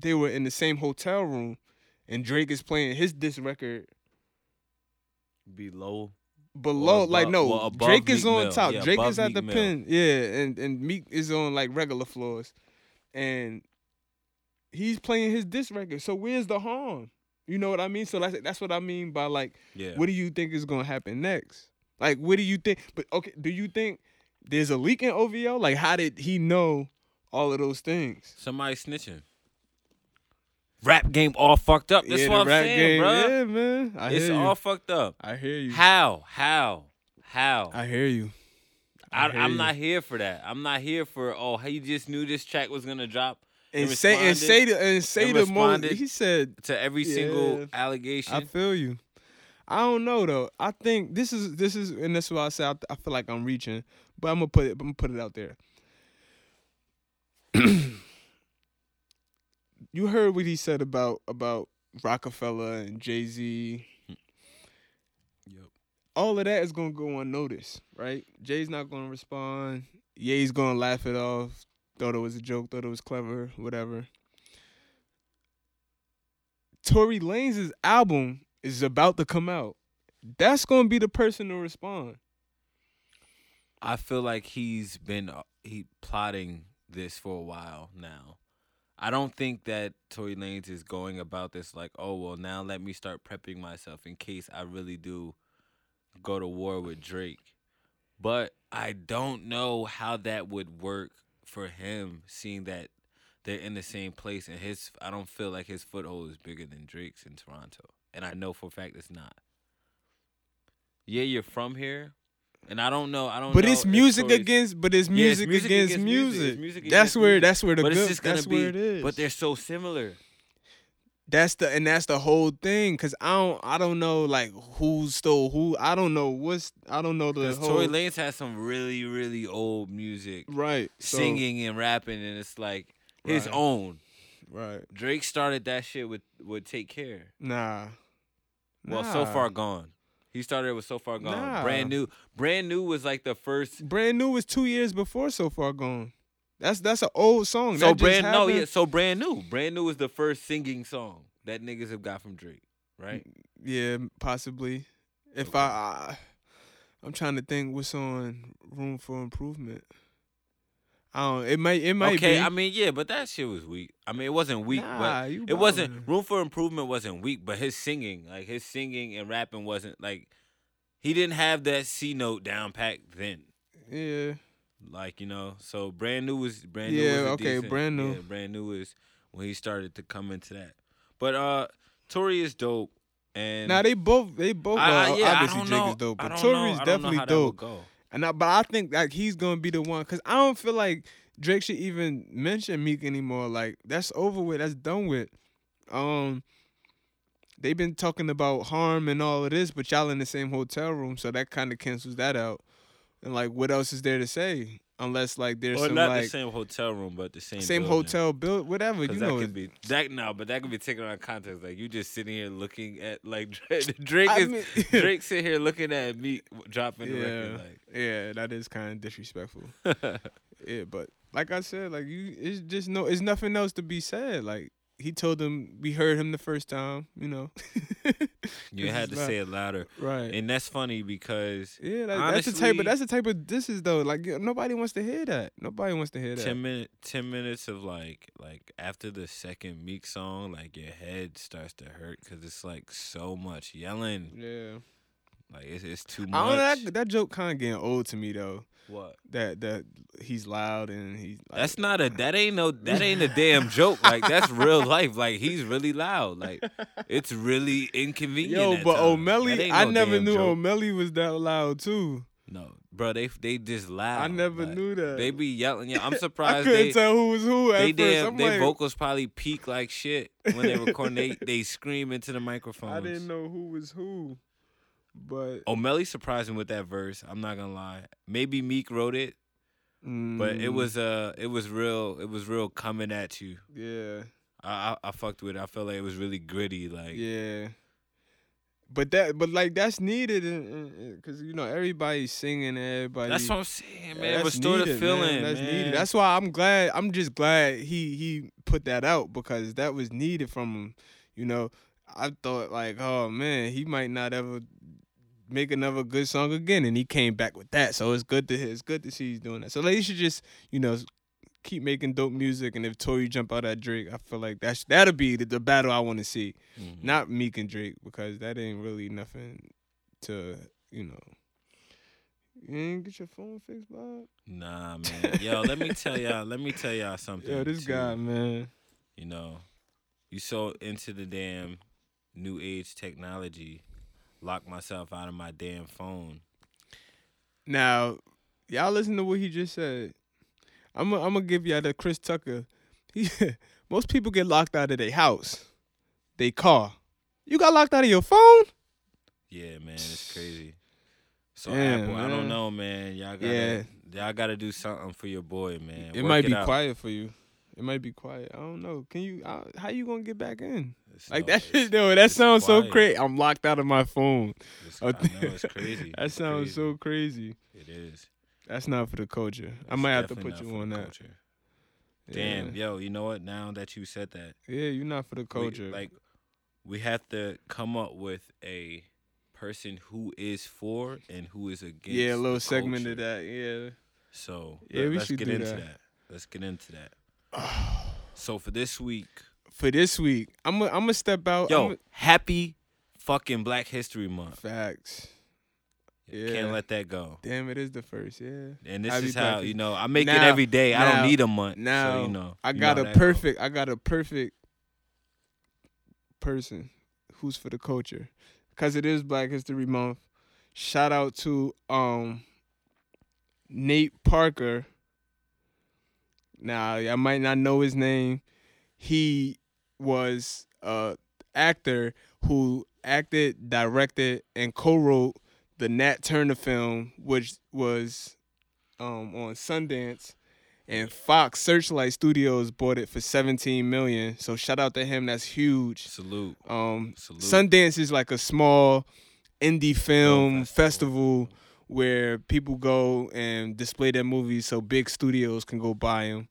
they were in the same hotel room, and Drake is playing his diss record below. below. Or like no, well, Drake is Meek on Mill. top. Yeah, Drake is at Meek the Mill. pin. Yeah, and and Meek is on like regular floors, and he's playing his diss record. So where's the harm? You know what I mean? So that's that's what I mean by like, Yeah. what do you think is gonna happen next? Like, what do you think? But okay, do you think there's a leak in OVO? Like, how did he know all of those things? Somebody snitching. Rap game all fucked up. That's yeah, what I'm rap saying, game. bro. Yeah, man. I it's hear you. all fucked up. I hear you. How? How? How? I hear you. I, hear I'm you. not here for that. I'm not here for oh, he just knew this track was gonna drop And and say and say the and say and the most. He said to every Yeah. single allegation. I feel you. I don't know though. I think this is this is and that's why I say I, I feel like I'm reaching, but I'm gonna put it. I'm gonna put it out there. you heard what he said about about Rockefeller and Jay Z. Yep. All of that is gonna go unnoticed, right? Jay's not gonna respond. Ye's gonna laugh it off. Thought it was a joke. Thought it was clever. Whatever. Tory Lanez' album is about to come out. That's gonna be the person to respond. I feel like he's been uh, he plotting this for a while now. I don't think that Tory Lanez is going about this like, oh well, now let me start prepping myself in case I really do go to war with Drake. But I don't know how that would work for him, seeing that they're in the same place and his. I don't feel like his foothold is bigger than Drake's in Toronto, and I know for a fact it's not. Yeah, you're from here, and I don't know. I don't. But it's music against but it's Yeah, it's music, music against, against music. music. Music That's where music. that's where the but good it's just gonna that's be. where it is. But they're so similar. that's the and that's the whole thing. Cause I don't I don't know like who stole who. I don't know what's I don't know the whole Tory Lanez has some really, really old music, right so- singing and rapping, and it's like his Right. own. right. Drake started that shit with with Take Care. Nah. Well, so far gone. He started with So Far Gone. Nah. Brand new. Brand new was like the first. Brand new was two years before so far gone. That's that's an old song. So That just brand no, yeah. So brand new. Brand new was the first singing song that niggas have got from Drake, right? Yeah, possibly. If Okay. I, I, I'm trying to think what's on Room for Improvement. I don't. It might. It might okay, be. I mean, yeah, but that shit was weak. I mean, it wasn't weak, Nah, but you it wasn't. Room for improvement wasn't weak, but his singing, like his singing and rapping, wasn't like he didn't have that C note down pat then. Yeah. Like you know, so brand new was brand new. Yeah, okay, decent- brand new. Yeah, brand new is when he started to come into that. But uh, Tory is dope, and Now they both. They both. I, well, yeah, obviously Drake is dope, but don't Tory is I don't know definitely how that would dope. And I, but I think like he's gonna be the one because I don't feel like Drake should even mention Meek anymore. Like that's over with. That's done with. Um, they've been talking about harm and all of this, but y'all in the same hotel room, so that kind of cancels that out. And like, what else is there to say? Unless like there's Well, some not like the same hotel room, but the same same building. hotel built, whatever you know. it- could be that no, but that could be taken out of context. Like you just sitting here looking at like Drake, is mean- Drake sit here looking at me dropping the yeah, record. yeah, that is kind of disrespectful. Yeah, but like I said, like you, it's just no, it's nothing else to be said. Like he told them, we heard him the first time, you know. you had to not- say it louder, right. and that's funny because yeah, that, that's the type. honestly- Of, that's the type of this is though. Like nobody wants to hear that. Nobody wants to hear that. ten minute ten minutes of like like after the second Meek song, like your head starts to hurt because it's like so much yelling. Yeah, Like it's, it's too I much. don't know. That, that joke kind of getting old to me though. What? That that he's loud and he's. Like, That's not a that ain't no that ain't a damn joke. Like that's real life. Like he's really loud. Like it's really inconvenient. Yo, but. That Omelly, I no never knew joke. Omelly was that loud too. No, bro, they they just loud. I never Like, knew that. They be yelling. Yeah, I'm surprised. I couldn't they tell who was who they damn their like, vocals probably peak like shit when they record. they they scream into the microphones. I didn't know who was who, but Omelly surprised me with that verse. I'm not gonna lie. Maybe Meek wrote it, but it mm, was uh it was real. It was real coming at you. yeah, I I, I fucked with it. I felt like it was really gritty. Like yeah. But that, but like that's needed, because you know everybody's singing, everybody. that's what I'm saying, man. that's Restore the needed, feeling, man. That's man. needed. That's why I'm glad. I'm just glad he he put that out because that was needed from him. You know, I thought like, oh man, he might not ever make another good song again, and he came back with that. So it's good to it's good to see he's doing that. So he should just you know keep making dope music. And if Tory jump out at Drake, I feel like that's that'll be the, the battle I want to see. Mhm. Not Meek and Drake because that ain't really nothing to you know. You ain't get your phone fixed, Bob. Nah, man. Yo, let me tell y'all. Let me tell y'all something. Yo, this too. guy, man. You know, you so into the damn new age technology. Lock myself out of my damn phone. Now, y'all listen to what he just said. I'm i I'm gonna give y'all the Chris Tucker. He, most people get locked out of their house, they car. You got locked out of your phone? Yeah, man, it's crazy. So Damn, Apple, I don't know, man. Y'all gotta, Yeah. y'all gotta do something for your boy, man. it Work might be out. quiet for you. It might be quiet. I don't know. Can you? Uh, how you gonna get back in? It's Like no- that shit, though. That sounds so crazy. I'm locked out of my phone. It's, I know it's crazy. That It's sounds crazy. so crazy. It is. That's not for the culture. I It's might have to put you on that. culture. Damn, Yeah. yo, you know what? Now that you said that, Yeah, you're not for the we- culture. like we have to come up with a person who is for and who is against. yeah, a little segment culture. of that. Yeah. So Yeah, let, we us should get do into that. that. Let's get into that. So for this week, For this week, I'm I'm gonna step out. yo, I'ma- happy fucking Black History Month. facts. Yeah. Can't let that go. Damn, it is the first. Yeah. And this Happy is how Black you know I make it Now- every day. I don't need a month. Now so, you know, I you got know a how that go. perfect. I got a perfect person who's for the culture, because it is Black History Month. Shout out to um Nate Parker. Now I might not know his name. He was a actor who acted, directed, and co-wrote the Nat Turner film, which was um, on Sundance, and Fox Searchlight Studios bought it for 17 million. So shout out to him. That's huge. Salute. Um, Salute. Sundance is like a small indie film festival. festival where people go and display their movies so big studios can go buy them.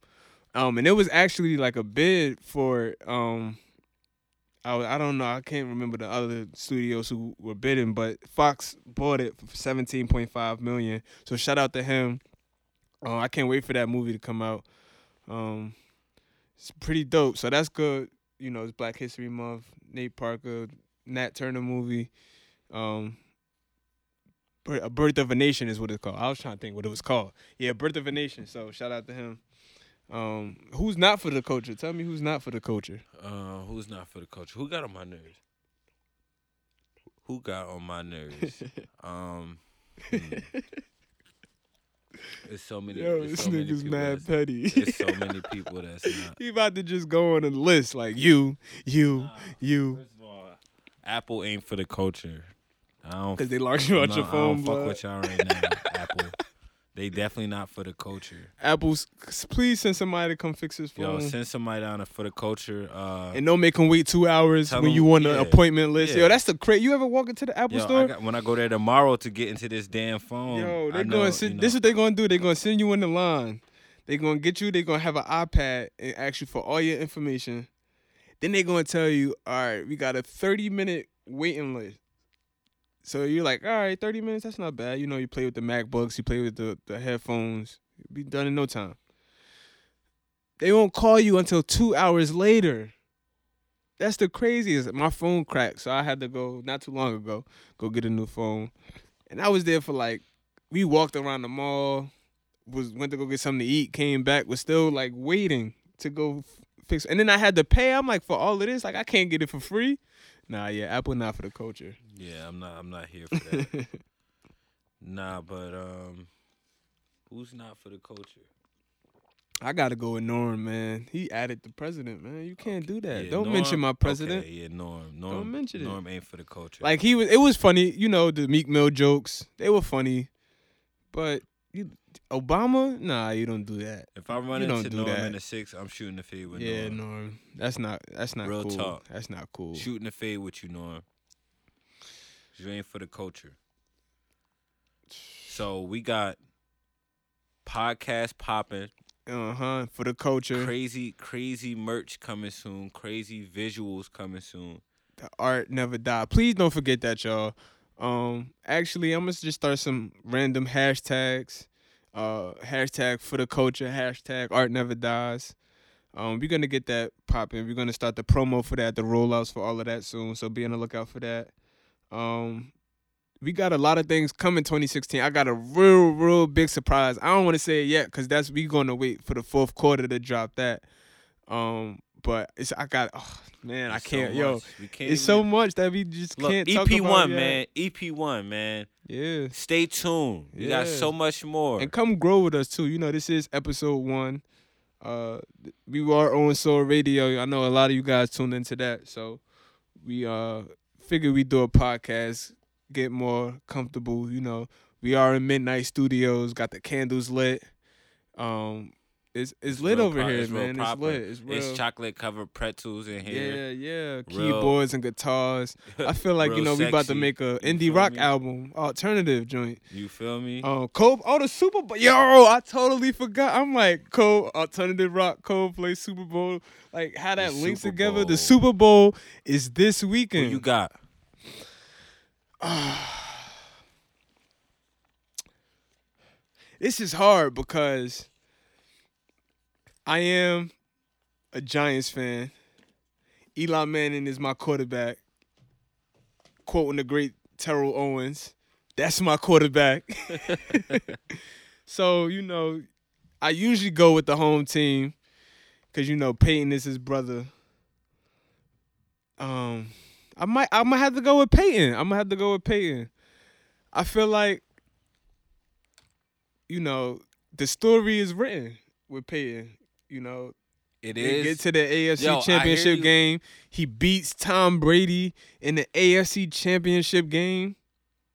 Um, and it was actually like a bid for um, I, I don't know I can't remember the other studios who were bidding, but Fox bought it for 17.5 million. So shout out to him. Uh, I can't wait for that movie to come out. Um, it's pretty dope. So that's good. You know, it's Black History Month. Nate Parker, Nat Turner movie. Um, a Birth of a Nation is what it's called. I was trying to think what it was called. Yeah, Birth of a Nation. So shout out to him. Um, who's not for the culture? Tell me who's not for the culture. Uh, who's not for the culture? Who got on my nerves? Who got on my nerves? um, hmm. There's so many. Yo, this so nigga's people mad petty. There's so many people that's not. he about to just go on a list like you, you, you, First of all, Apple ain't for the culture. I don't. because they locked you out no, your I phone. don't fuck but with y'all right now, Apple. They definitely not for the culture. Apple's, please send somebody to come fix his phone. Yo, send somebody down for the culture. Uh, and don't make him wait two hours when him- you on the yeah, appointment list. yeah. Yo, that's the crazy. You ever walk into the Apple yo, I store? got, when I go there tomorrow to get into this damn phone, Yo, they know, send. you This is what they gonna do. They gonna send you in the line. They gonna get you. They gonna have an iPad and ask you for all your information. Then they gonna tell you, all right, we got a thirty minute waiting list. So you're like, all right, thirty minutes. That's not bad. You know, you play with the MacBooks, you play with the the headphones. You'll be done in no time. They won't call you until two hours later. that's the craziest. My phone cracked, so I had to go not too long ago go get a new phone, and I was there for like we walked around the mall, was went to go get something to eat, came back, was still like waiting to go f- fix, and then I had to pay. I'm like for all of this, like I can't get it for free. Nah, yeah, Apple not for the culture. Yeah, I'm not. I'm not here for that. nah, but um, who's not for the culture? I gotta go with Norm, man. He added the president, man. You can't do that. Yeah, Don't Norm- mention my president. Okay, yeah, Norm. Norm. mention it. Norm ain't for the culture. Like he was, it was funny. You know the Meek Mill jokes, they were funny, but you, Obama, nah, you don't do that. if I run you into do Norm in the six, I'm shooting the fade with Norm. yeah, Norm. Norm, that's not that's not Real cool. talk. That's not cool. Shooting the fade with you, Norm. You ain't for the culture. So we got podcast popping, Uh huh. For the culture, crazy, crazy merch coming soon, crazy visuals coming soon. the art never die. Please don't forget that, y'all. Um, actually, I'm gonna just start some random hashtags. Uh, hashtag for the culture. Hashtag art never dies. Um, we're gonna get that popping. We're gonna start the promo for that, the rollouts for all of that soon. So be on the lookout for that. Um, we got a lot of things coming 2016. I got a real, real big surprise. I don't want to say it yet because that's we gonna wait for the fourth quarter to drop that. Um, but it's I got oh man, I It's so can't yo. much. Can't It's so much that we just Look, can't talk EP about one, yet. man. EP one, man. Yeah. Stay tuned. We got so much more. And come grow with us too. You know, this is episode one. Uh we are on Soul Radio. I know a lot of you guys tuned into that. So we uh figured we do a podcast, get more comfortable, you know. We are in Midnight Studios, got the candles lit. Um it's it's, lit over pro- here, it's man. It's lit. It's real. It's chocolate covered pretzels in here. Yeah, yeah. Real- Keyboards and guitars. I feel like, you know, we about to make a You indie rock me? album, alternative joint. You feel me? Um, Cole, oh the Super Bowl, yo, I totally forgot. I'm like Cole, alternative rock, Coldplay, Super Bowl, like how that The links Super together. Bowl. The Super Bowl is this Who weekend. you got? this is hard because I am a Giants fan. Eli Manning is my quarterback. Quoting the great Terrell Owens, that's my quarterback. so, you know, I usually go with the home team because you know Peyton is his brother. Um, I might I might have to go with Peyton. I'm gonna have to go with Peyton. I feel like, you know, the story is written with Peyton. You know, It they is. get to the AFC Yo, Championship game. He beats Tom Brady in the AFC Championship game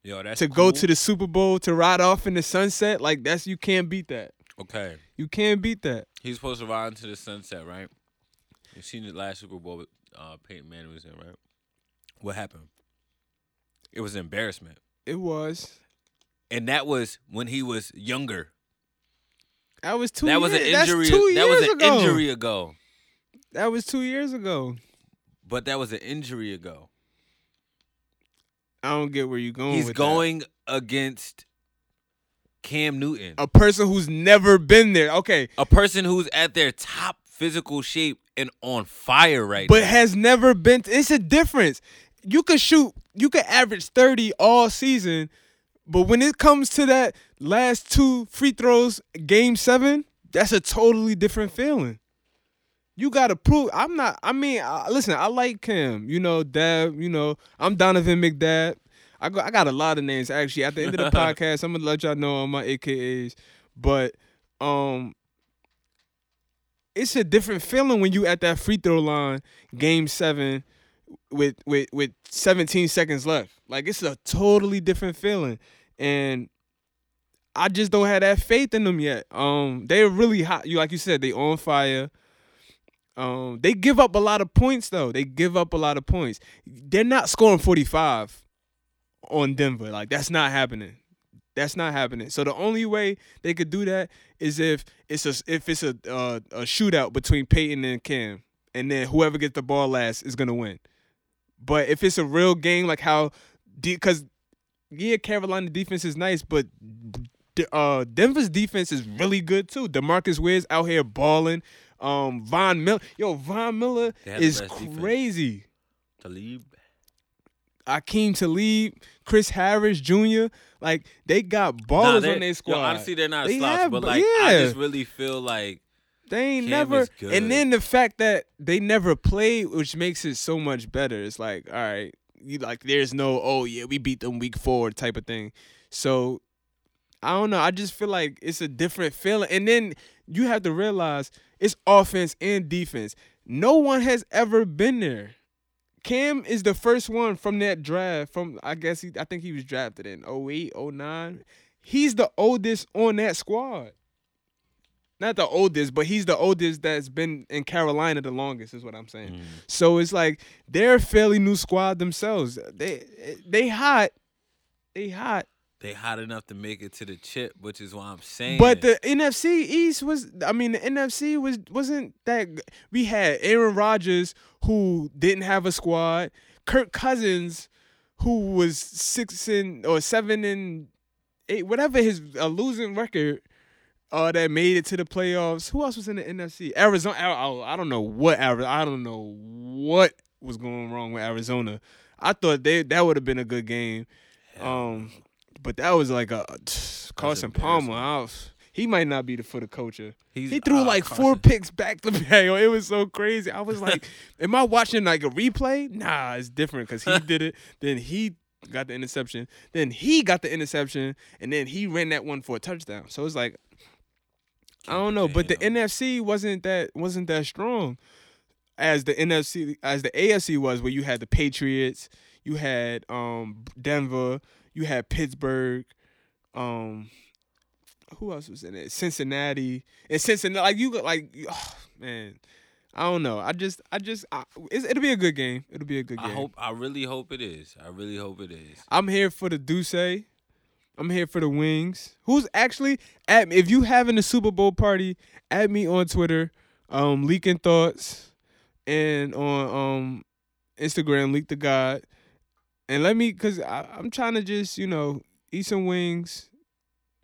Yo, that's to go to the Super Bowl to ride off in the sunset. Like that's you can't beat that. Okay. You can't beat that. He's supposed to ride into the sunset, right? You seen the last Super Bowl with uh, Peyton Manning was in, right? What happened? It was an embarrassment. It was. And that was when he was younger. That was two. that was an years- injury. That was an ago. injury ago. That was two years ago. But that was an injury ago. I don't get where you're going. He's going against Cam Newton, a person who's never been there. Okay, a person who's at their top physical shape and on fire right but now. has never been. It's a difference. You could shoot. You could average thirty all season, but when it comes to that last two free throws, game seven, that's a totally different feeling. You gotta prove. I'm not. I mean, I, listen. I like Cam. You know, Dab. You know, I'm Donovan McDab. I go, I got a lot of names actually. At the end of the podcast, I'm gonna let y'all know on my AKAs. But um, it's a different feeling when you at that free throw line, game seven, with with with 17 seconds left. Like it's a totally different feeling, and I just don't have that faith in them yet. Um, they're really hot. You like you said, they on fire. Um, they give up a lot of points though. They give up a lot of points. They're not scoring 45 on Denver. Like that's not happening. That's not happening. So the only way they could do that is if it's a if it's a uh, a shootout between Peyton and Cam, and then whoever gets the ball last is gonna win. But if it's a real game, like how, because yeah, Carolina defense is nice, but uh, Denver's defense is really good too. DeMarcus Ware's out here balling. Um, Von Miller, yo, Von Miller They had the is defense. crazy. Talib. Aqib Talib, Chris Harris Jr. Like they got Nah, ballers they- on their squad. Yo, honestly, they're not They slouch, have, but like I just really feel like They ain't Cam never, and then the fact that they never played, which makes it so much better. It's like, all right, you like, there's no, oh yeah, we beat them week four type of thing. So I don't know. I just feel like it's a different feeling, and then you have to realize it's offense and defense. No one has ever been there. Cam is the first one from that draft. From I guess he, I think he was drafted in 08, 09. He's the oldest on that squad not the oldest, but he's the oldest that's been in Carolina the longest, is what I'm saying. Mm. So it's like they're a fairly new squad themselves. They they hot, they hot. They hot enough to make it to the chip, which is why I'm saying. But the NFC East was, I mean, the NFC was wasn't that. We had Aaron Rodgers who didn't have a squad, Kirk Cousins who was six and or seven and eight, whatever his a losing record. Uh, that made it to the playoffs. Who else was in the NFC? Arizona. I, I, don't know what Ari- I don't know what was going wrong with Arizona. I thought they that would have been a good game. Um, but that was like a Carson Palmer. I was- he might not be the for the culture. He's- he threw ah, like four picks back to back. It was so crazy. I was like, am I watching like a replay? Nah, it's different because he did it. Then he got the interception. Then he got the interception, and then he ran that one for a touchdown. So it's like, I don't know, but the. NFC wasn't that wasn't that strong as the NFC as the AFC was, where you had the Patriots, you had um Denver, you had Pittsburgh, um who else was in it? Cincinnati. And Cincinnati like you like oh, man, I don't know. I just I just I, it's, it'll be a good game. It'll be a good game. I hope. I really hope it is. I really hope it is. I'm here for the Duce. I'm here for the wings. Who's actually at me? If you having a Super Bowl party, add me on Twitter, um, leaking thoughts, and on um Instagram, Leek the God, and let me, cause I, I'm trying to just you know eat some wings,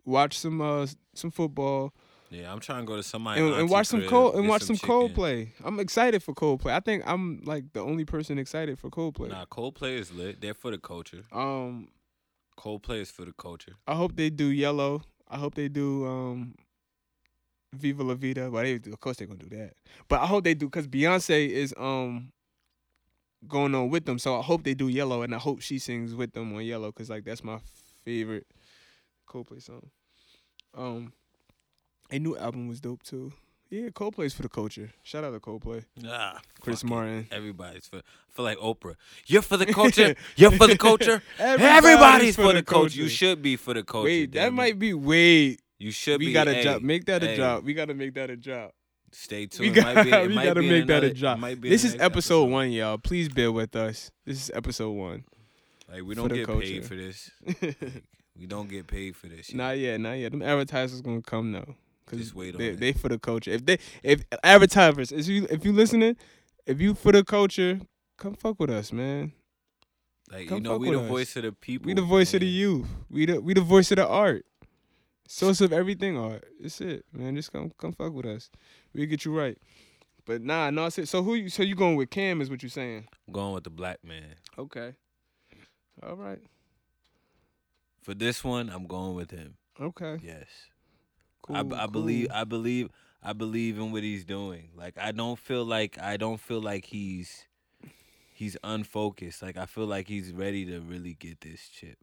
watch some uh some football, Yeah, I'm trying to go to somebody and, and watch some cold and watch some, chicken. Coldplay. I'm excited for Coldplay. I think I'm like the only person excited for Coldplay. Nah, Coldplay is lit. They're for the culture. Um, Coldplay is for the culture. I hope they do yellow. I hope they do um Viva La Vida. Well, they of course they're gonna do that. But I hope they do because Beyonce is um going on with them. So I hope they do yellow, and I hope she sings with them on yellow because like that's my favorite Coldplay song. Um, a new album was dope too. Yeah, Coldplay's for the culture. Shout out to Coldplay. Nah, Chris it. Martin. Everybody's for. I feel like Oprah. You're for the culture. You're for the culture. Everybody's, for, the culture. You should be for the culture. Wait, that might be way. You should be We be. gotta hey, drop. Make that a hey, drop. We gotta make that a drop. Stay tuned. We got. might be- it we might gotta be make in that a another- it drop. might be in This is next episode one, y'all. Please bear with us. This is episode one. Like we don't get culture. paid for this. We don't get paid for this. Shit. not yet. Not yet. Them advertisers gonna come though. Cause Just wait on they, it. they for the culture. If they if advertisers, if you if you listening, if you for the culture, come fuck with us, man. like come you know, we the us. voice of the people. We the voice of the youth. We the we the voice of the art. Source of everything art. It's it, man. Just come come fuck with us. We get you right. But nah, no, it's it. So who you so you going with Cam is what you're saying? I'm going with the black man. Okay. All right. For this one, I'm going with him. Okay. Yes. Cool. I, I cool. believe I believe I believe in what he's doing. Like I don't feel like I don't feel like he's he's unfocused. Like I feel like he's ready to really get this chip.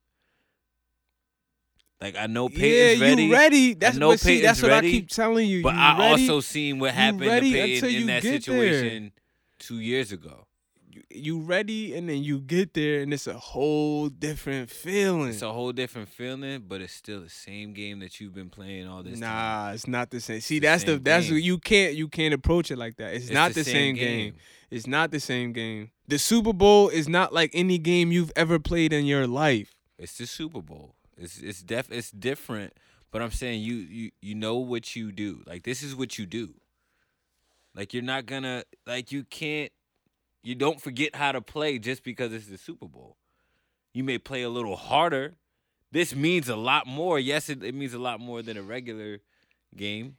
Like I know Peyton's yeah, ready, you ready. That's know what see, that's what I keep telling you. but you I ready, also seen what happened to Peyton in that get there. situation two years ago. you, you ready and then you get there and it's a whole different feeling. It's a whole different feeling, but it's still the same game that you've been playing all this time. Nah, it's not the same. See, the that's the same that's game. you can't you can't approach it like that. It's, It's not the, same, game. It's not the same game. The Super Bowl is not like any game you've ever played in your life. It's the Super Bowl. It's it's def it's different, but I'm saying you you you know what you do. Like this is what you do. Like you're not gonna like you can't you don't forget how to play just because it's the Super Bowl. You may play a little harder. This means a lot more. Yes, it, it means a lot more than a regular game.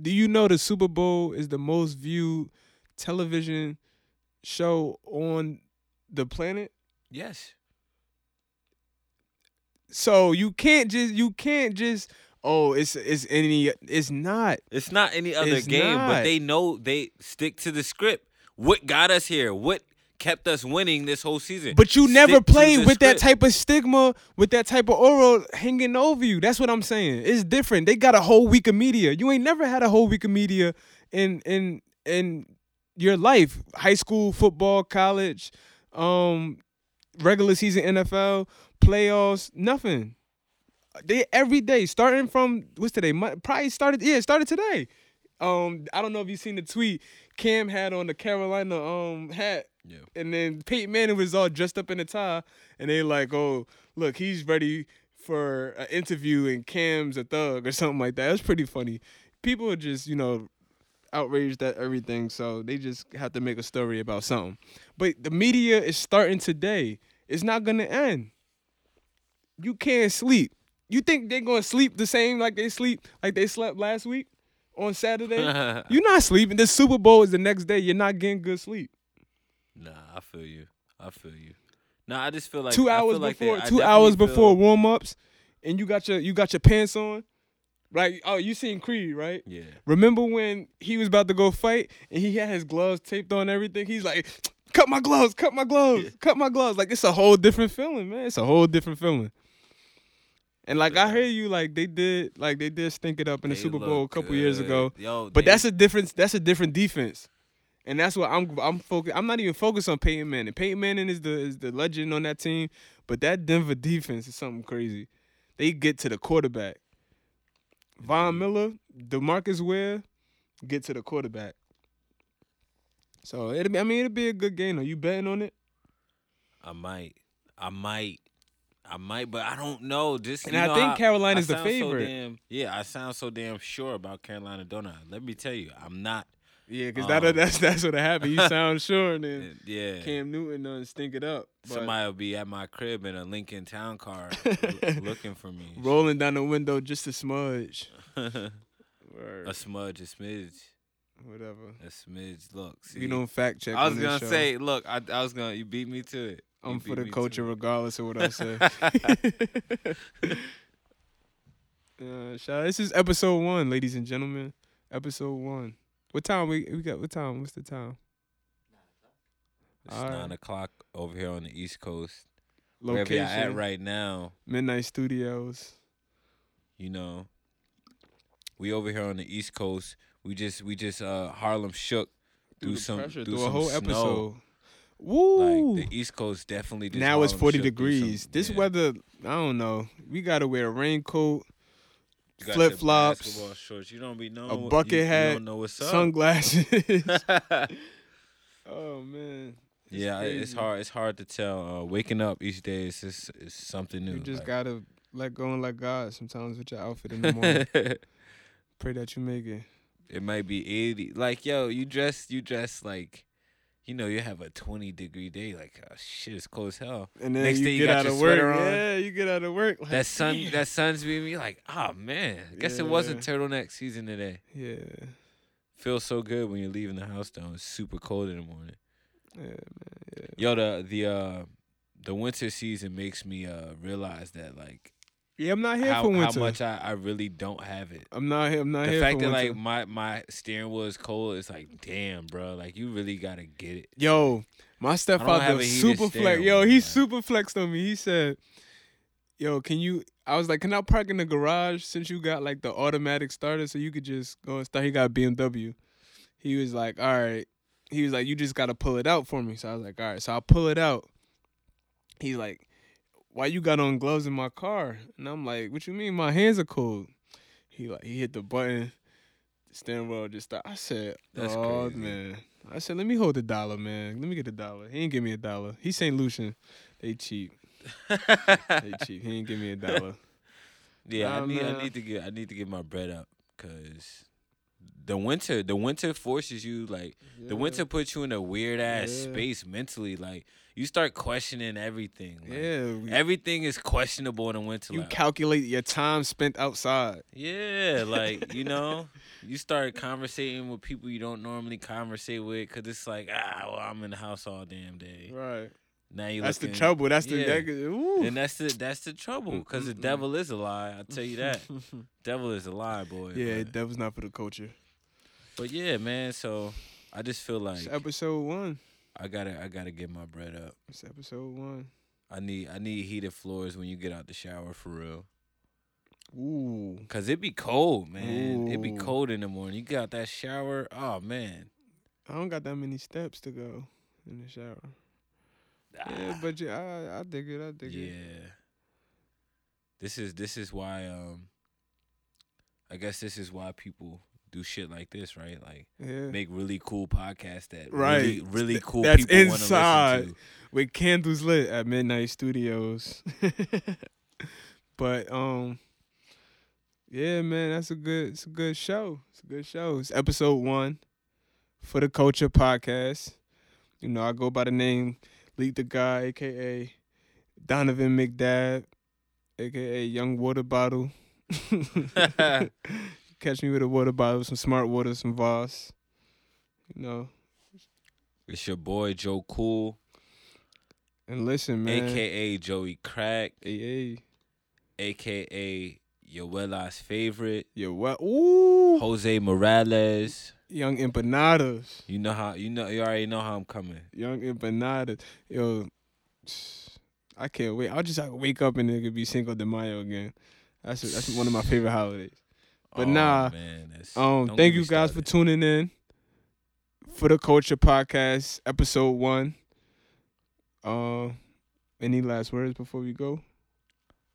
Do you know the Super Bowl is the most viewed television show on the planet? Yes. So you can't just you can't just oh it's it's any it's not. It's not any other It's game, not. but they know they stick to the script. What got us here? What kept us winning this whole season? But you never Stick played with that type of stigma, with that type of aura hanging over you. That's what I'm saying. It's different. They got a whole week of media. You ain't never had a whole week of media in in in your life. High school, football, college, um, regular season NFL, playoffs, nothing. They every day, starting from what's today? Probably started. Yeah, it started today. Um, I don't know if you seen the tweet. Cam had on the Carolina um hat Yeah. and then Peyton Manning was all dressed up in a tie, and they like, oh, look, he's ready for an interview, and Cam's a thug or something like that. It was pretty funny. People are just, you know, outraged at everything, so they just have to make a story about something. But the media is starting today. It's not gonna end. You can't sleep. You think they're gonna sleep the same like they sleep like they slept last week on Saturday? You're not sleeping. The Super Bowl is the next day. You're not getting good sleep. Nah, I feel you. I feel you. Nah, I just feel like two I hours feel like before I two hours before feel- warm ups, and you got your you got your pants on, right? Oh, you seen Creed, right? Yeah. Remember when he was about to go fight and he had his gloves taped on everything? He's like, "Cut my gloves, cut my gloves, cut my gloves." Like it's a whole different feeling, man. It's a whole different feeling. And like I hear you, like they did, like they did stink it up in the They Super Bowl a couple years ago. Yo, But they- that's a different that's a different defense. And that's what I'm I'm focused I'm not even focused on Peyton Manning. Peyton Manning is the is the legend on that team, but that Denver defense is something crazy. They get to the quarterback. Von mm-hmm. Miller, DeMarcus Ware, get to the quarterback. So it'll be, I mean it'll be a good game. Are you betting on it? I might. I might. I might, but I don't know. Just And you I know think Carolina's the sound so favorite. damn- yeah, I sound so damn sure about Carolina, don't I? Let me tell you, I'm not. Yeah, because Um, that that's that's what happened. You sound sure, and then Yeah. Cam Newton done stink it up. But Somebody will be at my crib in a Lincoln Town car looking for me. rolling down the window just to smudge. a smudge, a smidge, Whatever. a smidge. Look, see, We don't fact check. I was gonna show. say, look, I, I was gonna, you beat me to it. You I'm for the culture it. regardless of what I say. uh, shout this is episode one, ladies and gentlemen. Episode one. What time we we got? What time? What's the time? It's All right. nine o'clock over here on the East Coast. Wherever Location. you're at right now, Midnight Studios. you know, we over here on the East Coast. We just, we just, uh, Harlem shook through the some, pressure, through through a whole snow. episode. Woo! Like the East Coast definitely. Just now it's 40 shook through some- degrees. this yeah. weather, I don't know. We gotta wear a raincoat, You flip-flops, basketball shorts. You don't be knowing. a bucket you, you hat, don't know what's up. sunglasses. oh man. It's yeah, it's hard. It's hard to tell. Uh, waking up each day is just is something new. You just like- gotta let go and let God sometimes with your outfit in the morning. Pray that you make it. it might be eighty. Like yo, you dress. You dress like. You know, you have a twenty degree day. Like, oh, shit, it's cold as hell. And then Next you day you get got out of work. on. Yeah, you get out of work. Like, That sun, damn. that sun's beaming. You're like, oh man, I guess it wasn't turtleneck season today. Yeah. Feels so good when you're leaving the house though. It's super cold in the morning. Yeah, man. Yeah. Yo, the the uh the winter season makes me uh realize that like Yeah, I'm not here how, for how much I, I really don't have it. I'm not here. I'm not the here fact for that winter. like my my steering wheel is cold, it's like damn, bro. Like you really gotta get it. Yo, my stepfather super flex. Yo, he super flexed on me. He said, "Yo, can you?" I was like, "Can I park in the garage since you got like the automatic starter, so you could just go and start?" He got a BMW. He was like, "All right." He was like, "You just gotta pull it out for me." So I was like, "All right." So I pull it out. He's like, "Why you got on gloves in my car?" And I'm like, "What you mean? My hands are cold." He like he hit the button. The steering wheel just stopped. I said, That's "Oh crazy. man." I said, "Let me hold the dollar, man. Let me get the dollar." He ain't give me a dollar. He's St. Lucian. They cheap. They cheap. He ain't give me a dollar. yeah, Nah, I need man. I need to get I need to get my bread up because the winter, the winter forces you like the winter puts you in a weird ass Yeah. space mentally. Like you start questioning everything. Like, Yeah, Everything is questionable in the winter. you like, calculate your time spent outside. yeah, like you know, you start conversating with people you don't normally conversate with because it's like ah, well, I'm in the house all damn day. Right. Now you That's the trouble. That's the yeah. that, ooh. And that's the that's the trouble because the devil is a lie. I tell you that, devil is a lie, boy. yeah, but, that was not for the culture. but yeah, man. So I just feel like It's episode one. I gotta I gotta get my bread up. It's episode one. I need I need heated floors when you get out the shower for real. Ooh. Cause it be cold, man. It be cold in the morning. You get out that shower, oh man. I don't got that many steps to go in the shower. Yeah, Ah, but yeah, I, I dig it. I dig yeah. it. Yeah. This is this is why um I guess this is why people do shit like this, right? Like Yeah. make really cool podcasts that Right. really really cool that's people want to inside. listen to. With candles lit at Midnight Studios. but um yeah, man, that's a good it's a good show. It's a good show. It's episode one for the Culture Podcast. You know, I go by the name Leek the God, aka Donovan McDab, aka Young Water Bottle. Catch me with a water bottle, some smart water, some Voss. You know. It's your boy Joe Cool, And listen, man. aka Joey Crack, Hey, aka Yoela's favorite, Yo, what? Ooh. Jose Morales. Young empanadas. You know how you know you already know how I'm coming. Young empanadas. Yo, I can't wait. I'll just like, wake up and it could be Cinco de Mayo again. That's that's one of my favorite holidays. But Oh, nah, man, Um, thank you guys for tuning in for the Culture Podcast, episode one. Uh, any last words before we go?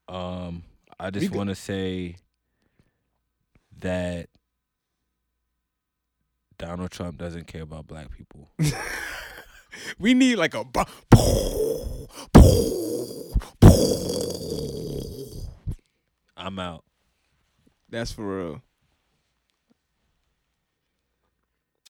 Um, I just want to say that Donald Trump doesn't care about black people. We need like a. I'm out. That's for real.